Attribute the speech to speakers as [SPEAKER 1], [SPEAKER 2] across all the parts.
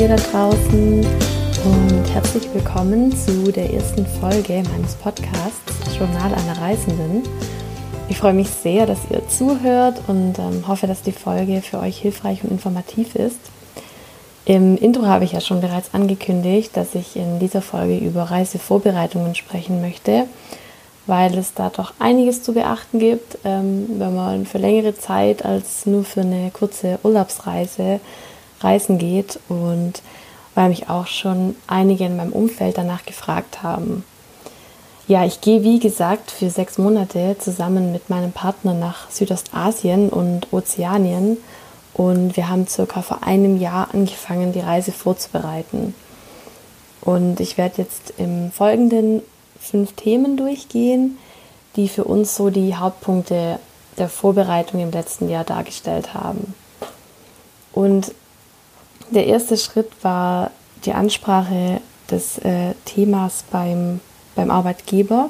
[SPEAKER 1] Ihr da draußen und herzlich willkommen zu der ersten Folge meines Podcasts Journal einer Reisenden. Ich freue mich sehr, dass ihr zuhört und ähm, hoffe, dass die Folge für euch hilfreich und informativ ist. Im Intro habe ich ja schon bereits angekündigt, dass ich in dieser Folge über Reisevorbereitungen sprechen möchte, weil es da doch einiges zu beachten gibt, ähm, wenn man für längere Zeit als nur für eine kurze Urlaubsreise reisen geht und weil mich auch schon einige in meinem Umfeld danach gefragt haben. Ja, ich gehe wie gesagt für sechs Monate zusammen mit meinem Partner nach Südostasien und Ozeanien und wir haben circa vor einem Jahr angefangen, die Reise vorzubereiten. Und ich werde jetzt im Folgenden fünf Themen durchgehen, die für uns so die Hauptpunkte der Vorbereitung im letzten Jahr dargestellt haben. Und der erste Schritt war die Ansprache des äh, Themas beim, beim Arbeitgeber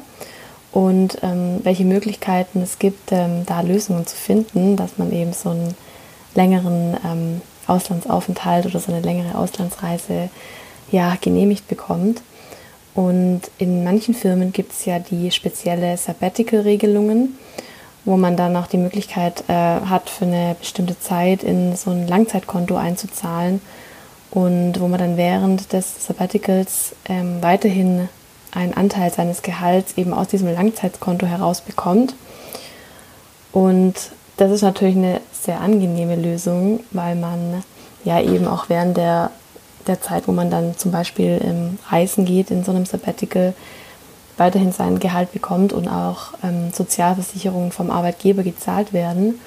[SPEAKER 1] und ähm, welche Möglichkeiten es gibt, ähm, da Lösungen zu finden, dass man eben so einen längeren ähm, Auslandsaufenthalt oder so eine längere Auslandsreise ja, genehmigt bekommt. Und in manchen Firmen gibt es ja die spezielle Sabbatical-Regelungen wo man dann auch die Möglichkeit äh, hat, für eine bestimmte Zeit in so ein Langzeitkonto einzuzahlen und wo man dann während des Sabbaticals ähm, weiterhin einen Anteil seines Gehalts eben aus diesem Langzeitkonto herausbekommt. Und das ist natürlich eine sehr angenehme Lösung, weil man ja eben auch während der, der Zeit, wo man dann zum Beispiel ähm, reisen geht in so einem Sabbatical, weiterhin sein Gehalt bekommt und auch ähm, Sozialversicherungen vom Arbeitgeber gezahlt werden.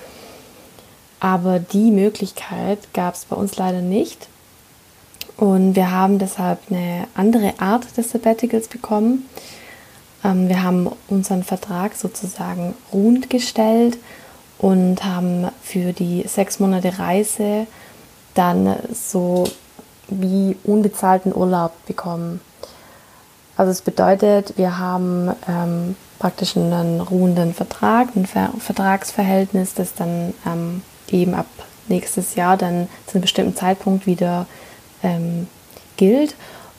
[SPEAKER 1] Aber die Möglichkeit gab es bei uns leider nicht. Und wir haben deshalb eine andere Art des Sabbaticals bekommen. Ähm, wir haben unseren Vertrag sozusagen rund gestellt und haben für die sechs Monate Reise dann so wie unbezahlten Urlaub bekommen. Also es bedeutet, wir haben ähm, praktisch einen ruhenden Vertrag, ein Ver Vertragsverhältnis, das dann ähm, eben ab nächstes Jahr dann zu einem bestimmten Zeitpunkt wieder ähm, gilt.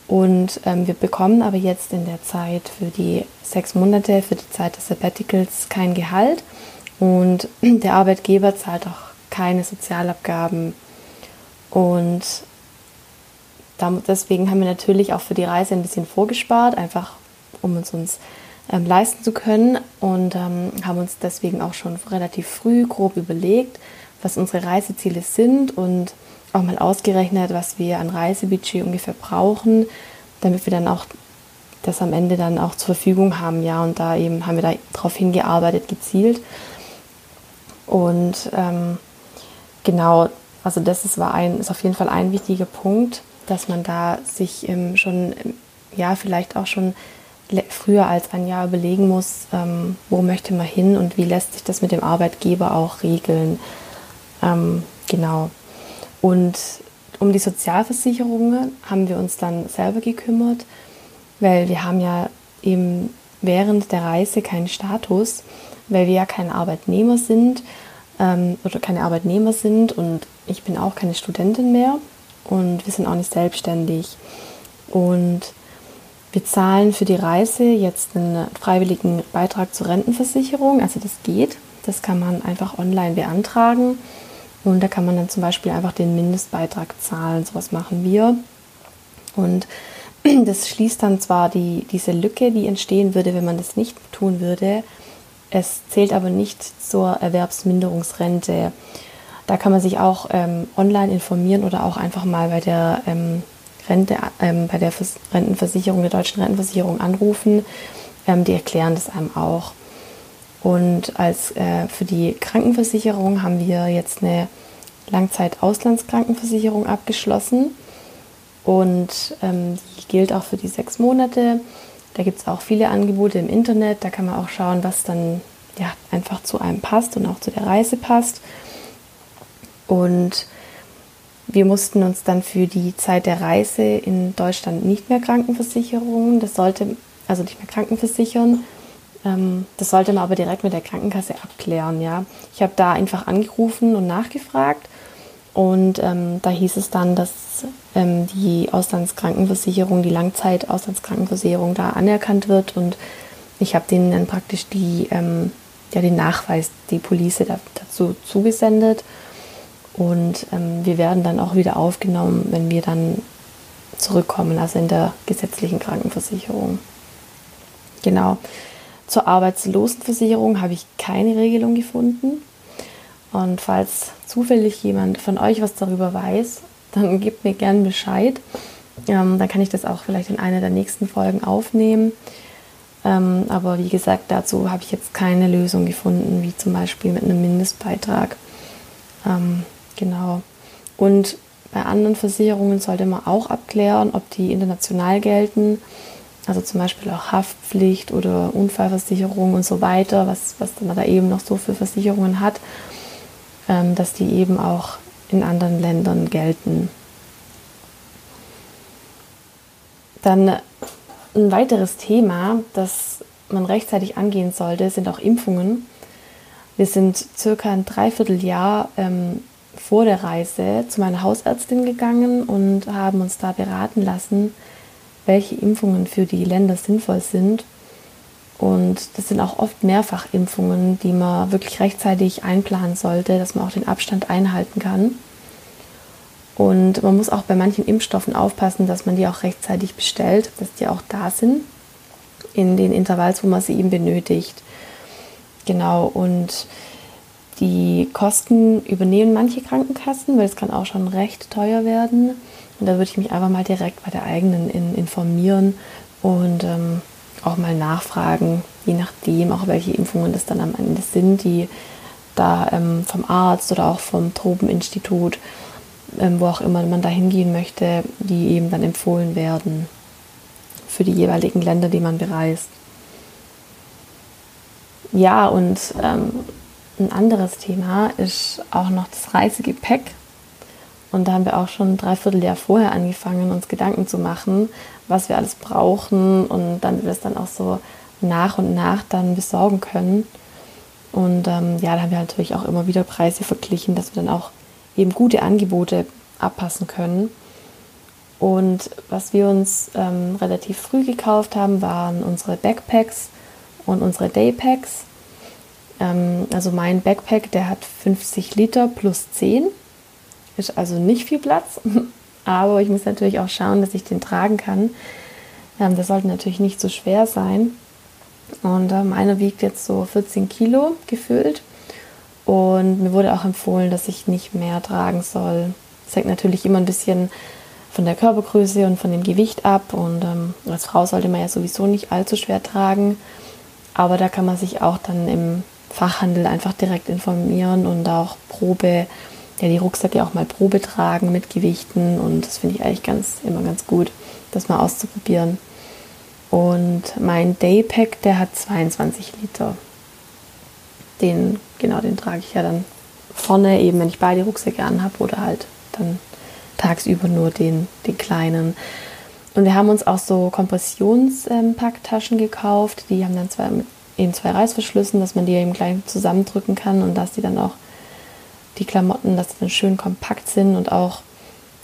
[SPEAKER 1] Und ähm, wir bekommen aber jetzt in der Zeit für die sechs Monate, für die Zeit des Sabbaticals kein Gehalt. Und der Arbeitgeber zahlt auch keine Sozialabgaben. Und deswegen haben wir natürlich auch für die Reise ein bisschen vorgespart, einfach um uns uns ähm, leisten zu können und ähm, haben uns deswegen auch schon relativ früh grob überlegt, was unsere Reiseziele sind und auch mal ausgerechnet, was wir an Reisebudget ungefähr brauchen, damit wir dann auch das am Ende dann auch zur Verfügung haben, ja, und da eben haben wir da darauf hingearbeitet, gezielt. Und ähm, genau, also das ist, war ein, ist auf jeden Fall ein wichtiger Punkt, dass man da sich ähm, schon, ja, vielleicht auch schon früher als ein Jahr überlegen muss, ähm, wo möchte man hin und wie lässt sich das mit dem Arbeitgeber auch regeln. Ähm, genau. Und um die Sozialversicherungen haben wir uns dann selber gekümmert, weil wir haben ja eben während der Reise keinen Status, weil wir ja keine Arbeitnehmer sind ähm, oder keine Arbeitnehmer sind und ich bin auch keine Studentin mehr und wir sind auch nicht selbstständig. Und wir zahlen für die Reise jetzt einen freiwilligen Beitrag zur Rentenversicherung. Also das geht. Das kann man einfach online beantragen. Und da kann man dann zum Beispiel einfach den Mindestbeitrag zahlen. Sowas machen wir. Und das schließt dann zwar die, diese Lücke, die entstehen würde, wenn man das nicht tun würde. Es zählt aber nicht zur Erwerbsminderungsrente. Da kann man sich auch ähm, online informieren oder auch einfach mal bei der ähm, Rente, ähm, bei der Vers Rentenversicherung, der deutschen Rentenversicherung anrufen. Ähm, die erklären das einem auch. Und als äh, für die Krankenversicherung haben wir jetzt eine Langzeit-Auslandskrankenversicherung abgeschlossen. Und ähm, die gilt auch für die sechs Monate. Da gibt es auch viele Angebote im Internet. Da kann man auch schauen, was dann ja, einfach zu einem passt und auch zu der Reise passt. Und wir mussten uns dann für die Zeit der Reise in Deutschland nicht mehr Krankenversicherung, das sollte, also nicht mehr krankenversichern. Ähm, das sollte man aber direkt mit der Krankenkasse abklären, ja. Ich habe da einfach angerufen und nachgefragt Und ähm, da hieß es dann, dass ähm, die Auslandskrankenversicherung, die Langzeit-Auslandskrankenversicherung da anerkannt wird. Und ich habe denen dann praktisch die, ähm, ja, den Nachweis, die Police da, dazu zugesendet. Und ähm, wir werden dann auch wieder aufgenommen, wenn wir dann zurückkommen, also in der gesetzlichen Krankenversicherung. Genau. Zur Arbeitslosenversicherung habe ich keine Regelung gefunden. Und falls zufällig jemand von euch was darüber weiß, dann gebt mir gerne Bescheid. Ähm, dann kann ich das auch vielleicht in einer der nächsten Folgen aufnehmen. Ähm, aber wie gesagt, dazu habe ich jetzt keine Lösung gefunden, wie zum Beispiel mit einem Mindestbeitrag. Ähm, genau. Und bei anderen Versicherungen sollte man auch abklären, ob die international gelten. Also zum Beispiel auch Haftpflicht oder Unfallversicherung und so weiter, was, was man da eben noch so für Versicherungen hat, ähm, dass die eben auch in anderen Ländern gelten. Dann ein weiteres Thema, das man rechtzeitig angehen sollte, sind auch Impfungen. Wir sind circa ein Dreivierteljahr ähm, vor der Reise zu meiner Hausärztin gegangen und haben uns da beraten lassen, welche Impfungen für die Länder sinnvoll sind. Und das sind auch oft Mehrfachimpfungen, die man wirklich rechtzeitig einplanen sollte, dass man auch den Abstand einhalten kann. Und man muss auch bei manchen Impfstoffen aufpassen, dass man die auch rechtzeitig bestellt, dass die auch da sind in den Intervalls, wo man sie eben benötigt. Genau, und die Kosten übernehmen manche Krankenkassen, weil es kann auch schon recht teuer werden. Und da würde ich mich einfach mal direkt bei der eigenen in, informieren und ähm, auch mal nachfragen, je nachdem, auch welche Impfungen das dann am Ende sind, die da ähm, vom Arzt oder auch vom Tropeninstitut, ähm, wo auch immer man da hingehen möchte, die eben dann empfohlen werden für die jeweiligen Länder, die man bereist. Ja, und ähm, ein anderes Thema ist auch noch das Reisegepäck. Und da haben wir auch schon ein Dreivierteljahr vorher angefangen, uns Gedanken zu machen, was wir alles brauchen und dann wir das dann auch so nach und nach dann besorgen können. Und ähm, ja, da haben wir natürlich auch immer wieder Preise verglichen, dass wir dann auch eben gute Angebote abpassen können. Und was wir uns ähm, relativ früh gekauft haben, waren unsere Backpacks und unsere Daypacks. Ähm, also mein Backpack, der hat 50 Liter plus 10. Ist also nicht viel Platz. Aber ich muss natürlich auch schauen, dass ich den tragen kann. Ähm, das sollte natürlich nicht so schwer sein. Und äh, meiner wiegt jetzt so 14 Kilo gefüllt. Und mir wurde auch empfohlen, dass ich nicht mehr tragen soll. Das hängt natürlich immer ein bisschen von der Körpergröße und von dem Gewicht ab. Und ähm, als Frau sollte man ja sowieso nicht allzu schwer tragen. Aber da kann man sich auch dann im Fachhandel einfach direkt informieren und auch Probe, ja, die Rucksäcke auch mal Probe tragen mit Gewichten. Und das finde ich eigentlich ganz, immer ganz gut, das mal auszuprobieren. Und mein Daypack, der hat 22 Liter. Den, genau, den trage ich ja dann vorne, eben wenn ich beide Rucksäcke anhabe oder halt dann tagsüber nur den, den kleinen. Und wir haben uns auch so Kompressionspacktaschen ähm, gekauft. Die haben dann zwei, eben zwei Reißverschlüssen, dass man die eben gleich zusammendrücken kann und dass die dann auch die Klamotten, dass die dann schön kompakt sind und auch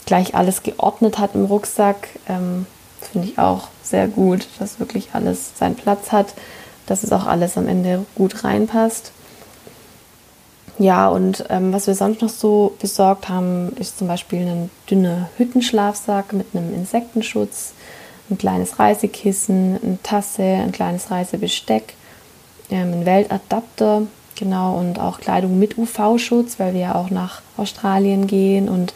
[SPEAKER 1] gleich alles geordnet hat im Rucksack. Ähm, Finde ich auch sehr gut, dass wirklich alles seinen Platz hat, dass es auch alles am Ende gut reinpasst. Ja, und ähm, was wir sonst noch so besorgt haben, ist zum Beispiel ein dünner Hüttenschlafsack mit einem Insektenschutz, ein kleines Reisekissen, eine Tasse, ein kleines Reisebesteck, ähm, ein Weltadapter, genau, und auch Kleidung mit UV-Schutz, weil wir ja auch nach Australien gehen und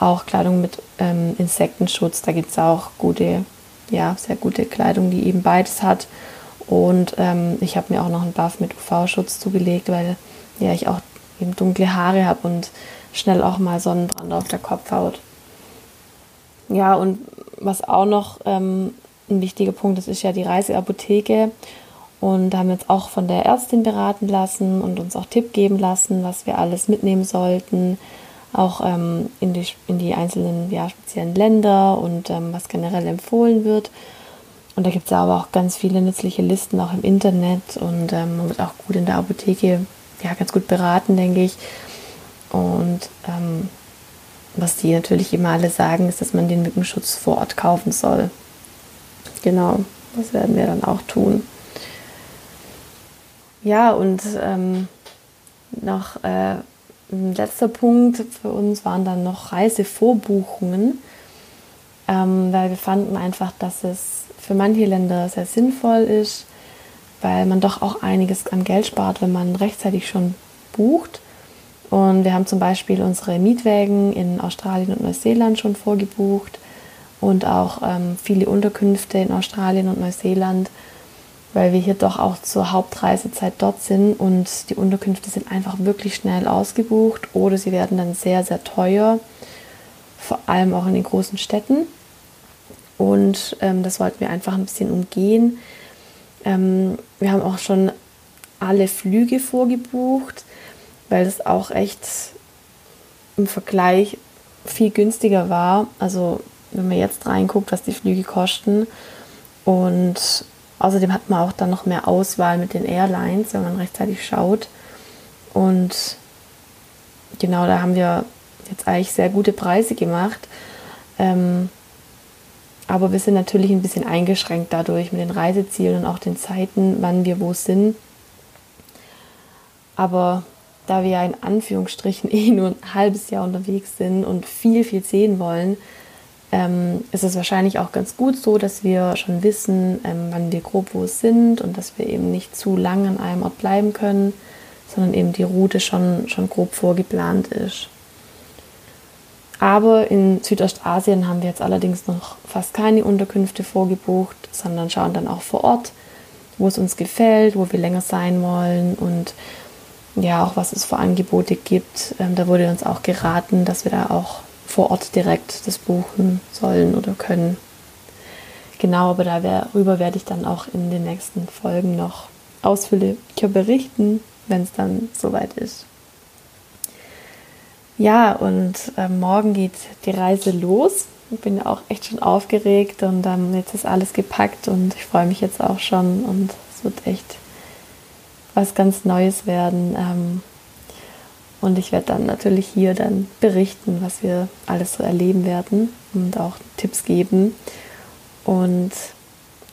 [SPEAKER 1] auch Kleidung mit ähm, Insektenschutz. Da gibt es auch gute, ja, sehr gute Kleidung, die eben beides hat. Und ähm, ich habe mir auch noch einen Buff mit UV-Schutz zugelegt, weil ja, ich auch eben dunkle Haare habe und schnell auch mal Sonnenbrand auf der Kopfhaut. Ja, und was auch noch ähm, ein wichtiger Punkt ist, ist ja die Reiseapotheke. Und haben uns auch von der Ärztin beraten lassen und uns auch Tipp geben lassen, was wir alles mitnehmen sollten, auch ähm, in, die, in die einzelnen ja, speziellen Länder und ähm, was generell empfohlen wird. Und da gibt es aber auch ganz viele nützliche Listen auch im Internet und ähm, man wird auch gut in der Apotheke ja, ganz gut beraten, denke ich. Und ähm, was die natürlich immer alle sagen, ist, dass man den Mückenschutz vor Ort kaufen soll. Genau, das werden wir dann auch tun. Ja, und ähm, noch äh, ein letzter Punkt für uns waren dann noch Reisevorbuchungen, ähm, weil wir fanden einfach, dass es für manche Länder sehr sinnvoll ist, weil man doch auch einiges an Geld spart, wenn man rechtzeitig schon bucht. Und wir haben zum Beispiel unsere Mietwägen in Australien und Neuseeland schon vorgebucht und auch ähm, viele Unterkünfte in Australien und Neuseeland, weil wir hier doch auch zur Hauptreisezeit dort sind und die Unterkünfte sind einfach wirklich schnell ausgebucht oder sie werden dann sehr, sehr teuer, vor allem auch in den großen Städten. Und ähm, das wollten wir einfach ein bisschen umgehen. Ähm, wir haben auch schon alle Flüge vorgebucht weil es auch echt im Vergleich viel günstiger war. Also wenn man jetzt reinguckt, was die Flüge kosten. Und außerdem hat man auch dann noch mehr Auswahl mit den Airlines, wenn man rechtzeitig schaut. Und genau, da haben wir jetzt eigentlich sehr gute Preise gemacht. Ähm, aber wir sind natürlich ein bisschen eingeschränkt dadurch mit den Reisezielen und auch den Zeiten, wann wir wo sind. Aber da wir ja in Anführungsstrichen eh nur ein halbes Jahr unterwegs sind und viel, viel sehen wollen, ähm, ist es wahrscheinlich auch ganz gut so, dass wir schon wissen, ähm, wann wir grob wo sind und dass wir eben nicht zu lang an einem Ort bleiben können, sondern eben die Route schon, schon grob vorgeplant ist. Aber in Südostasien haben wir jetzt allerdings noch fast keine Unterkünfte vorgebucht, sondern schauen dann auch vor Ort, wo es uns gefällt, wo wir länger sein wollen und ja auch, was es für Angebote gibt. Ähm, da wurde uns auch geraten, dass wir da auch vor Ort direkt das buchen sollen oder können. Genau, aber darüber werde ich dann auch in den nächsten Folgen noch ausführlicher berichten, wenn es dann soweit ist. Ja, und äh, morgen geht die Reise los. Ich bin ja auch echt schon aufgeregt und ähm, jetzt ist alles gepackt und ich freue mich jetzt auch schon und es wird echt was ganz Neues werden. Ähm, und ich werde dann natürlich hier dann berichten, was wir alles so erleben werden und auch Tipps geben. Und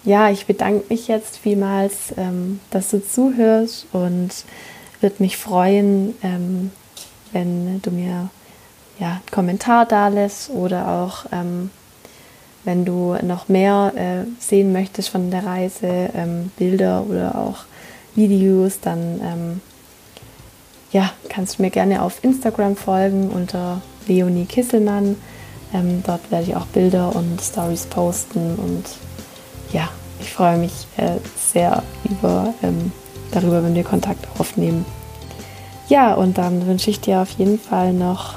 [SPEAKER 1] ja, ich bedanke mich jetzt vielmals, ähm, dass du zuhörst und würde mich freuen, ähm, wenn du mir ja, einen Kommentar da lässt oder auch ähm, wenn du noch mehr äh, sehen möchtest von der Reise, ähm, Bilder oder auch Videos, dann ähm, ja, kannst du mir gerne auf Instagram folgen unter Leonie Kisselmann. Ähm, dort werde ich auch Bilder und Stories posten und ja, ich freue mich äh, sehr über, ähm, darüber, wenn wir Kontakt aufnehmen. Ja, und dann wünsche ich dir auf jeden Fall noch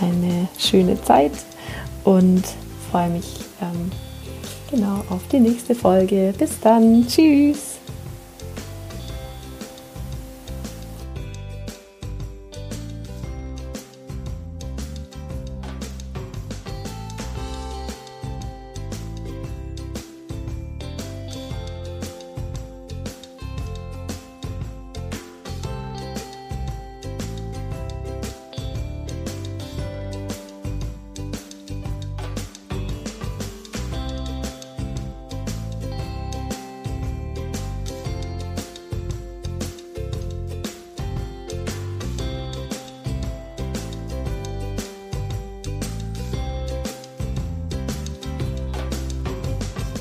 [SPEAKER 1] eine schöne Zeit und freue mich ähm, genau auf die nächste Folge. Bis dann, tschüss.